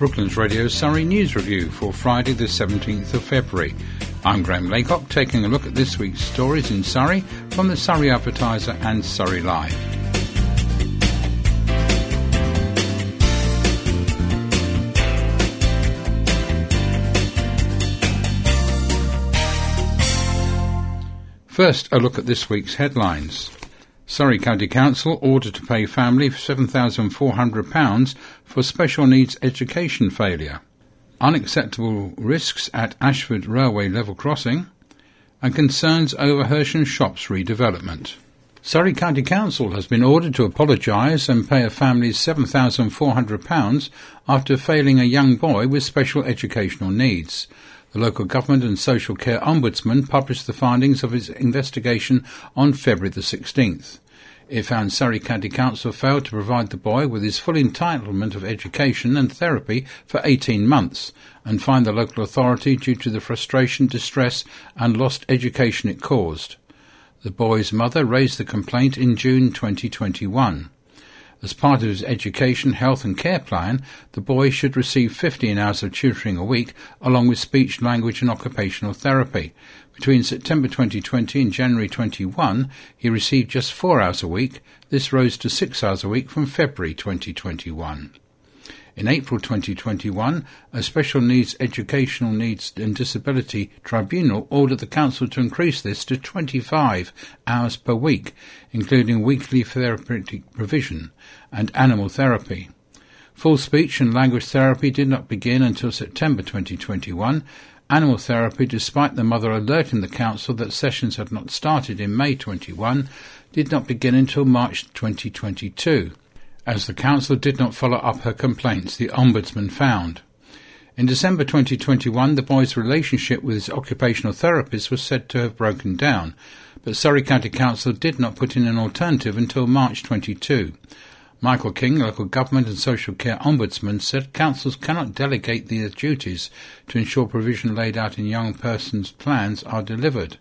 Brooklands Radio Surrey News Review for Friday the 17th of February. I'm Graham Laycock taking a look at this week's stories in Surrey from the Surrey Advertiser and Surrey Live. First, a look at this week's headlines. Surrey County Council ordered to pay family £7,400 for special needs education failure. Unacceptable risks at Ashtead Railway level crossing. And concerns over Hersham Shops redevelopment. Surrey County Council has been ordered to apologise and pay a family £7,400 after failing a young boy with special educational needs. The local government and social care ombudsman published the findings of his investigation on February the 16th. It found Surrey County Council failed to provide the boy with his full entitlement of education and therapy for 18 months and fined the local authority due to the frustration, distress and lost education it caused. The boy's mother raised the complaint in June 2021. As part of his education, health and care plan, the boy should receive 15 hours of tutoring a week along with speech, language and occupational therapy. Between September 2020 and January 21, he received just 4 hours a week. This rose to 6 hours a week from February 2021. In April 2021, a Special Needs Educational Needs and Disability Tribunal ordered the Council to increase this to 25 hours per week, including weekly therapeutic provision and animal therapy. Full speech and language therapy did not begin until September 2021. Animal therapy, despite the mother alerting the Council that sessions had not started in May 21, did not begin until March 2022 as the Council did not follow up her complaints, the Ombudsman found. In December 2021, the boy's relationship with his occupational therapist was said to have broken down, but Surrey County Council did not put in an alternative until March 22. Michael King, local government and social care ombudsman, said councils cannot delegate their duties to ensure provision laid out in young persons' plans are delivered.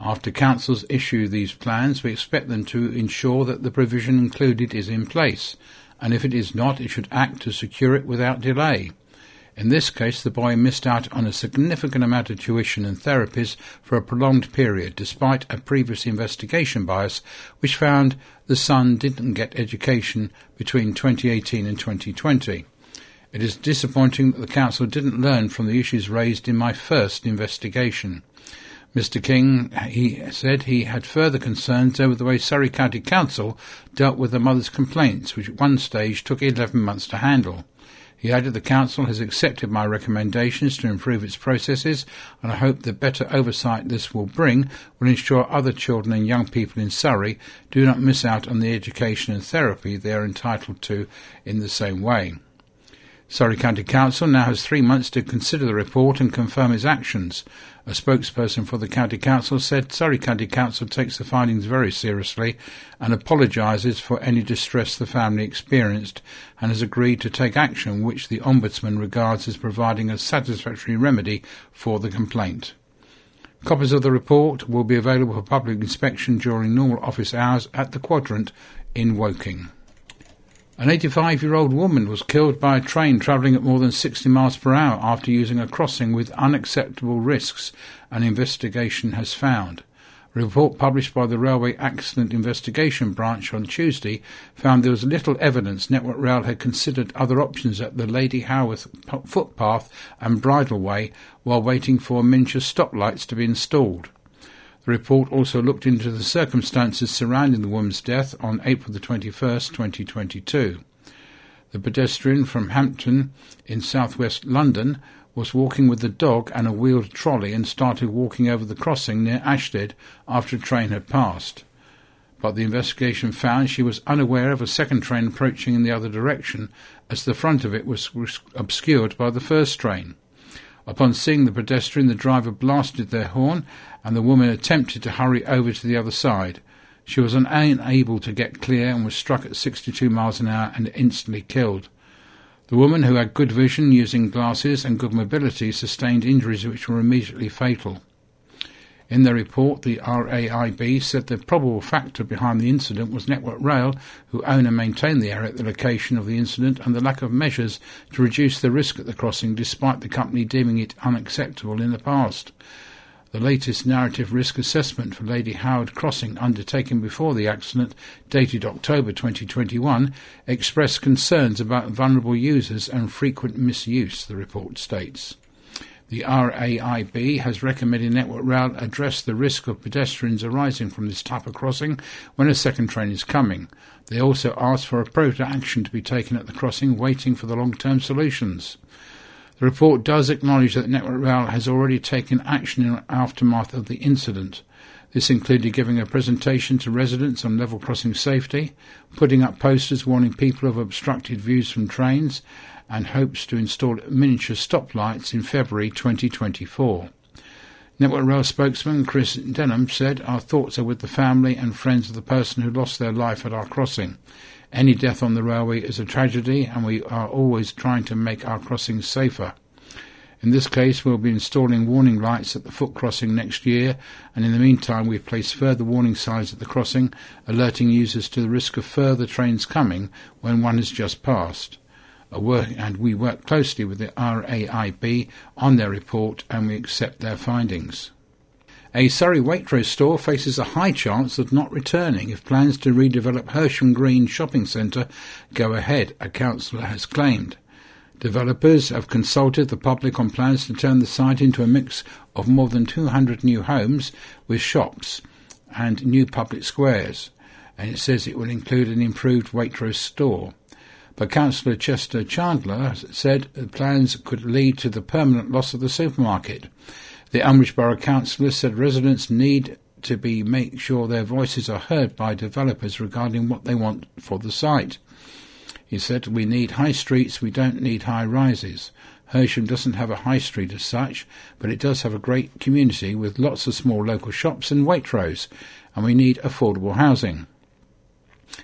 After councils issue these plans, we expect them to ensure that the provision included is in place, and if it is not, it should act to secure it without delay. In this case, the boy missed out on a significant amount of tuition and therapies for a prolonged period, despite a previous investigation bias which found the son didn't get education between 2018 and 2020. It is disappointing that the Council didn't learn from the issues raised in my first investigation. Mr. King, he said he had further concerns over the way Surrey County Council dealt with the mother's complaints, which at one stage took 11 months to handle. He added the Council has accepted my recommendations to improve its processes, and I hope the better oversight this will bring will ensure other children and young people in Surrey do not miss out on the education and therapy they are entitled to in the same way. Surrey County Council now has three months to consider the report and confirm its actions. A spokesperson for the County Council said Surrey County Council takes the findings very seriously and apologises for any distress the family experienced and has agreed to take action which the Ombudsman regards as providing a satisfactory remedy for the complaint. Copies of the report will be available for public inspection during normal office hours at the Quadrant in Woking. An 85 year old woman was killed by a train travelling at more than 60 miles per hour after using a crossing with unacceptable risks, an investigation has found. A report published by the Railway Accident Investigation Branch on Tuesday found there was little evidence Network Rail had considered other options at the Lady Howard footpath and bridleway while waiting for miniature stoplights to be installed. The report also looked into the circumstances surrounding the woman's death on April the 21st, 2022. The pedestrian from Hampton in southwest London was walking with the dog and a wheeled trolley and started walking over the crossing near Ashtead after a train had passed. But the investigation found she was unaware of a second train approaching in the other direction, as the front of it was obscured by the first train. Upon seeing the pedestrian, the driver blasted their horn, and the woman attempted to hurry over to the other side. She was unable to get clear and was struck at 62 miles an hour and instantly killed. The woman, who had good vision using glasses and good mobility, sustained injuries which were immediately fatal. In their report, the RAIB said the probable factor behind the incident was Network Rail, who own and maintain the area at the location of the incident, and the lack of measures to reduce the risk at the crossing, despite the company deeming it unacceptable in the past. The latest narrative risk assessment for Lady Howard Crossing, undertaken before the accident, dated October 2021, expressed concerns about vulnerable users and frequent misuse, the report states. The RAIB has recommended Network Rail address the risk of pedestrians arising from this type of crossing when a second train is coming. They also asked for appropriate action to be taken at the crossing, waiting for the long term solutions. The report does acknowledge that Network Rail has already taken action in the aftermath of the incident. This included giving a presentation to residents on level crossing safety, putting up posters warning people of obstructed views from trains, and hopes to install miniature stoplights in February 2024. Network Rail spokesman Chris Denham said, Our thoughts are with the family and friends of the person who lost their life at our crossing. Any death on the railway is a tragedy, and we are always trying to make our crossings safer. In this case, we'll be installing warning lights at the foot crossing next year, and in the meantime, we've placed further warning signs at the crossing, alerting users to the risk of further trains coming when one has just passed. And we work closely with the RAIB on their report, and we accept their findings. A Surrey Waitrose store faces a high chance of not returning if plans to redevelop Hersham Green Shopping Centre go ahead, a councillor has claimed. Developers have consulted the public on plans to turn the site into a mix of more than 200 new homes with shops and new public squares, and it says it will include an improved Waitrose store. But Councillor Chester Chandler said plans could lead to the permanent loss of the supermarket. The Elmbridge Borough Councillor said residents need to be make sure their voices are heard by developers regarding what they want for the site. He said, We need high streets, we don't need high rises. Hersham doesn't have a high street as such, but it does have a great community with lots of small local shops and Waitrose, and we need affordable housing.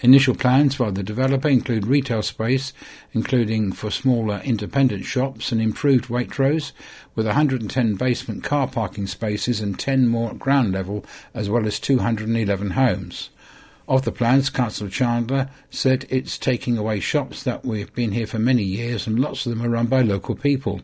Initial plans by the developer include retail space, including for smaller independent shops and improved Waitrose, with 110 basement car parking spaces and 10 more at ground level, as well as 211 homes. Of the plans, Councillor Chandler said it's taking away shops that we've been here for many years and lots of them are run by local people.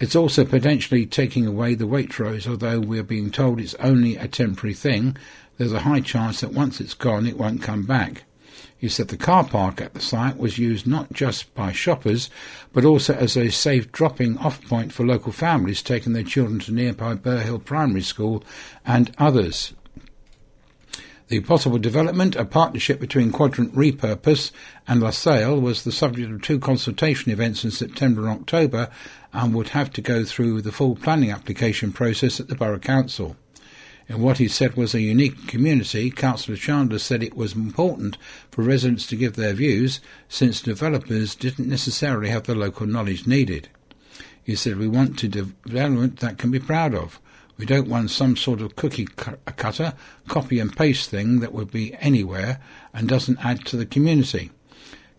It's also potentially taking away the Waitrose, although we're being told it's only a temporary thing, there's a high chance that once it's gone, it won't come back. He said the car park at the site was used not just by shoppers, but also as a safe dropping off point for local families taking their children to nearby Burhill Primary School and others. The possible development, a partnership between Quadrant Repurpose and LaSalle, was the subject of two consultation events in September and October and would have to go through the full planning application process at the Borough Council. In what he said was a unique community, Councillor Chandler said it was important for residents to give their views since developers didn't necessarily have the local knowledge needed. He said, We want to development that can be proud of. We don't want some sort of cookie cutter, copy and paste thing that would be anywhere and doesn't add to the community.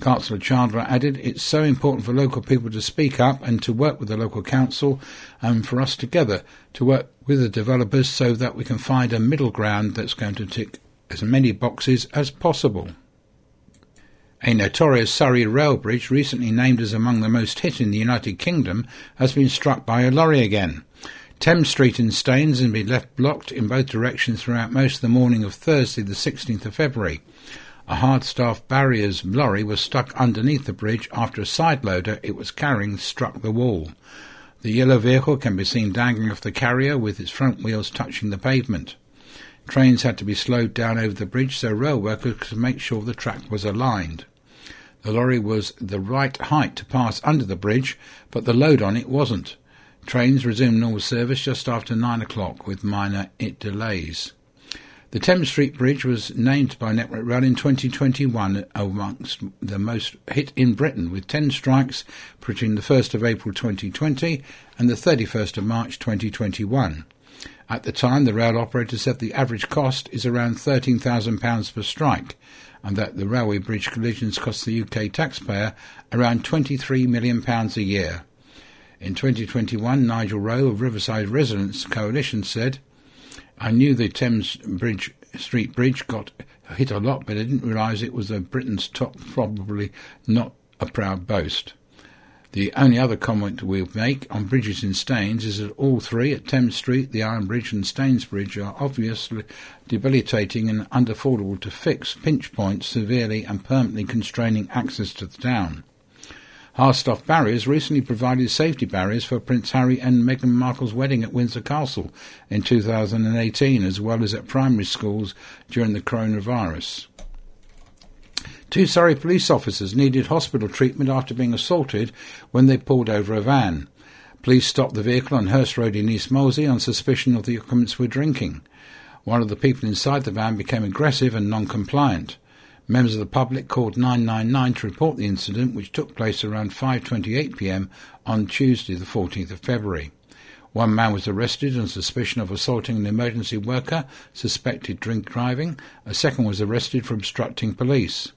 Councillor Chandler added, It's so important for local people to speak up and to work with the local council and for us together to work with the developers so that we can find a middle ground that's going to tick as many boxes as possible. A notorious Surrey rail bridge, recently named as among the most hit in the United Kingdom, has been struck by a lorry again. Thames Street in Staines has been left blocked in both directions throughout most of the morning of Thursday, the 16th of February. A Hardstaff barriers lorry was stuck underneath the bridge after a side loader it was carrying struck the wall. The yellow vehicle can be seen dangling off the carrier with its front wheels touching the pavement. Trains had to be slowed down over the bridge so rail workers could make sure the track was aligned. The lorry was the right height to pass under the bridge, but the load on it wasn't. Trains resumed normal service just after nine o'clock with minor it delays. The Thames Street Bridge was named by Network Rail in 2021 amongst the most hit in Britain, with 10 strikes between the 1st of April 2020 and the 31st of March 2021. At the time, the rail operator said the average cost is around £13,000 per strike, and that the railway bridge collisions cost the UK taxpayer around £23 million a year. In 2021, Nigel Rowe of Riverside Residents Coalition said, I knew the Thames Bridge Street Bridge got hit a lot, but I didn't realise it was a Britain's top, probably not a proud boast. The only other comment we'll make on bridges in Staines is that all three at Thames Street, the Iron Bridge and Staines Bridge are obviously debilitating and unaffordable to fix pinch points severely and permanently constraining access to the town. Hardstaff Barriers recently provided safety barriers for Prince Harry and Meghan Markle's wedding at Windsor Castle in 2018, as well as at primary schools during the coronavirus. Two Surrey police officers needed hospital treatment after being assaulted when they pulled over a van. Police stopped the vehicle on Hurst Road in East Molesey on suspicion of the occupants were drinking. One of the people inside the van became aggressive and non-compliant. Members of the public called 999 to report the incident, which took place around 5:28 p.m. on Tuesday, the 14th of February. One man was arrested on suspicion of assaulting an emergency worker, suspected drink driving. A second was arrested for obstructing police.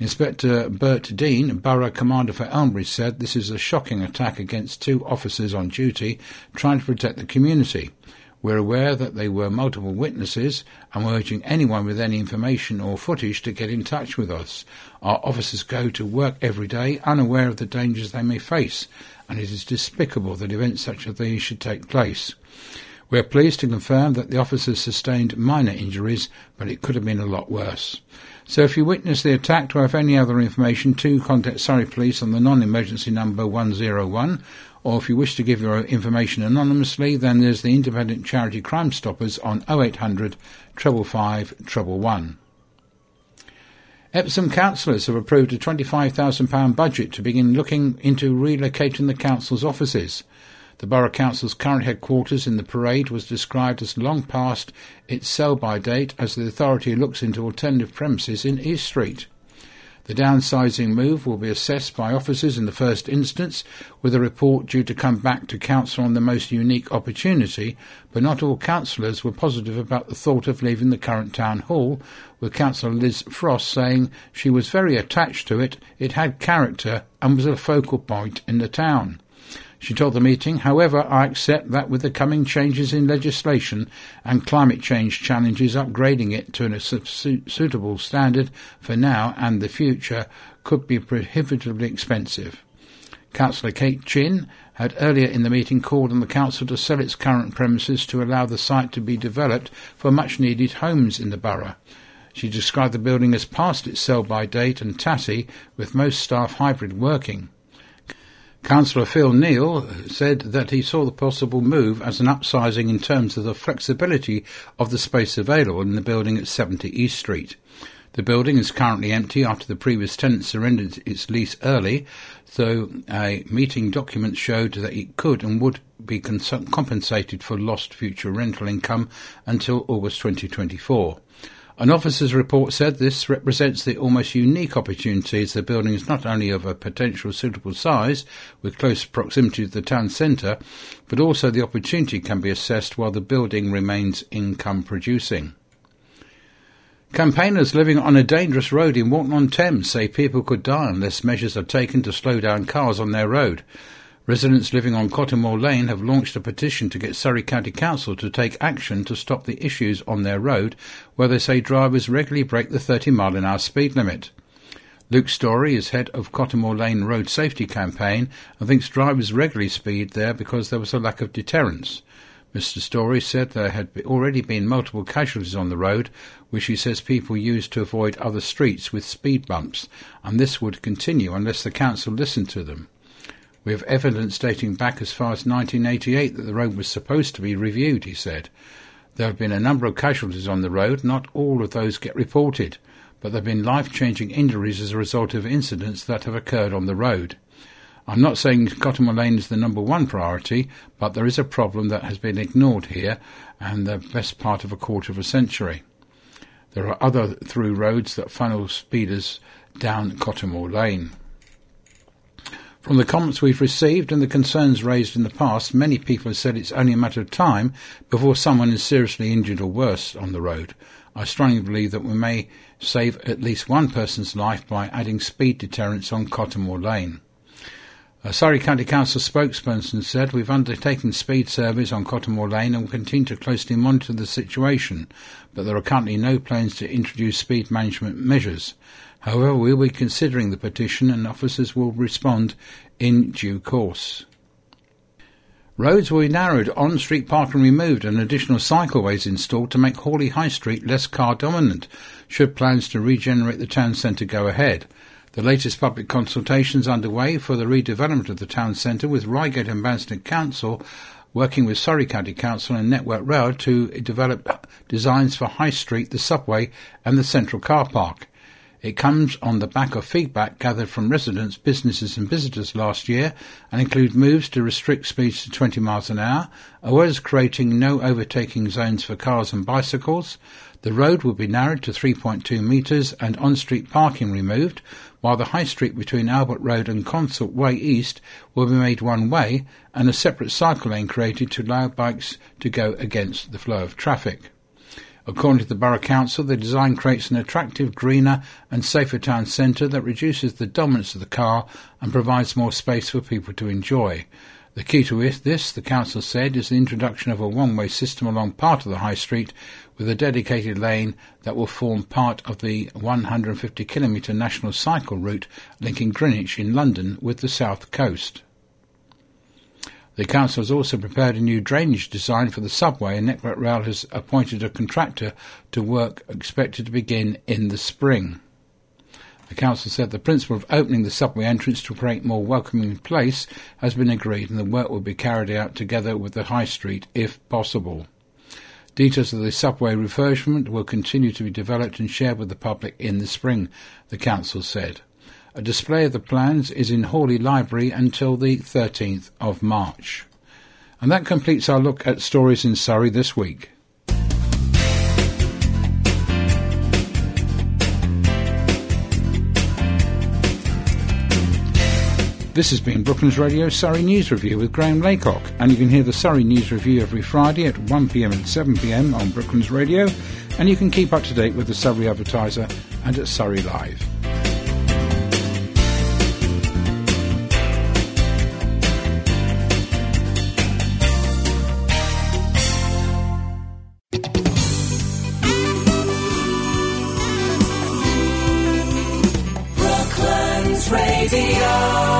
Inspector Bert Dean, Borough Commander for Elmbridge, said this is a shocking attack against two officers on duty trying to protect the community. We're aware that there were multiple witnesses and we're urging anyone with any information or footage to get in touch with us. Our officers go to work every day unaware of the dangers they may face, and it is despicable that events such as these should take place. We are pleased to confirm that the officers sustained minor injuries, but it could have been a lot worse. So if you witness the attack or have any other information, to contact Surrey Police on the non-emergency number 101, or if you wish to give your information anonymously, then there's the independent charity Crime Stoppers on 0800 555 111. Epsom councillors have approved a £25,000 budget to begin looking into relocating the council's offices. The Borough Council's current headquarters in the parade was described as long past its sell-by date as the authority looks into alternative premises in East Street. The downsizing move will be assessed by officers in the first instance, with a report due to come back to Council on the most unique opportunity, but not all councillors were positive about the thought of leaving the current town hall, with Councillor Liz Frost saying she was very attached to it, it had character, and was a focal point in the town. She told the meeting, however, I accept that with the coming changes in legislation and climate change challenges, upgrading it to a suitable standard for now and the future could be prohibitively expensive. Councillor Kate Chin had earlier in the meeting called on the council to sell its current premises to allow the site to be developed for much needed homes in the borough. She described the building as past its sell by date and tatty, with most staff hybrid working. Councillor Phil Neal said that he saw the possible move as an upsizing in terms of the flexibility of the space available in the building at 70 East Street. The building is currently empty after the previous tenant surrendered its lease early, though a meeting document showed that it could and would be compensated for lost future rental income until August 2024. An officer's report said this represents the almost unique opportunity as the building is not only of a potential suitable size, with close proximity to the town centre, but also the opportunity can be assessed while the building remains income producing. Campaigners living on a dangerous road in Walton-on-Thames say people could die unless measures are taken to slow down cars on their road. Residents living on Cottimore Lane have launched a petition to get Surrey County Council to take action to stop the issues on their road where they say drivers regularly break the 30 mile an hour speed limit. Luke Story is head of Cottimore Lane Road Safety Campaign and thinks drivers regularly speed there because there was a lack of deterrence. Mr. Story said there had already been multiple casualties on the road, which he says people used to avoid other streets with speed bumps, and this would continue unless the council listened to them. We have evidence dating back as far as 1988 that the road was supposed to be reviewed, he said. There have been a number of casualties on the road. Not all of those get reported, but there have been life changing injuries as a result of incidents that have occurred on the road. I'm not saying Cottimore Lane is the number one priority, but there is a problem that has been ignored here and the best part of a quarter of a century. There are other through roads that funnel speeders down Cottimore Lane. From the comments we've received and the concerns raised in the past, many people have said it's only a matter of time before someone is seriously injured or worse on the road. I strongly believe that we may save at least one person's life by adding speed deterrents on Cottimore Lane. A Surrey County Council spokesperson said, We've undertaken speed surveys on Cottimore Lane and will continue to closely monitor the situation, but there are currently no plans to introduce speed management measures. However, we will be considering the petition and officers will respond in due course. Roads will be narrowed, on-street parking removed and additional cycleways installed to make Horley High Street less car dominant, should plans to regenerate the town centre go ahead. The latest public consultations underway for the redevelopment of the town centre with Reigate and Banstead Council working with Surrey County Council and Network Rail to develop designs for High Street, the subway and the central car park. It comes on the back of feedback gathered from residents, businesses and visitors last year and include moves to restrict speeds to 20 miles an hour, as well as creating no overtaking zones for cars and bicycles. The road will be narrowed to 3.2 metres and on-street parking removed, while the high street between Albert Road and Consort Way East will be made one way and a separate cycle lane created to allow bikes to go against the flow of traffic. According to the Borough Council, the design creates an attractive, greener and safer town centre that reduces the dominance of the car and provides more space for people to enjoy. The key to this, the council said, is the introduction of a one-way system along part of the high street with a dedicated lane that will form part of the 150 kilometre national cycle route linking Greenwich in London with the south coast. The council has also prepared a new drainage design for the subway and Network Rail has appointed a contractor to work expected to begin in the spring. The council said the principle of opening the subway entrance to create more welcoming place has been agreed and the work will be carried out together with the high street if possible. Details of the subway refurbishment will continue to be developed and shared with the public in the spring, the council said. A display of the plans is in Horley Library until the 13th of March. And that completes our look at stories in Surrey this week. This has been Brooklands Radio Surrey News Review with Graham Laycock, and you can hear the Surrey News Review every Friday at 1pm and 7pm on Brooklands Radio, and you can keep up to date with the Surrey Advertiser and at Surrey Live. Radio.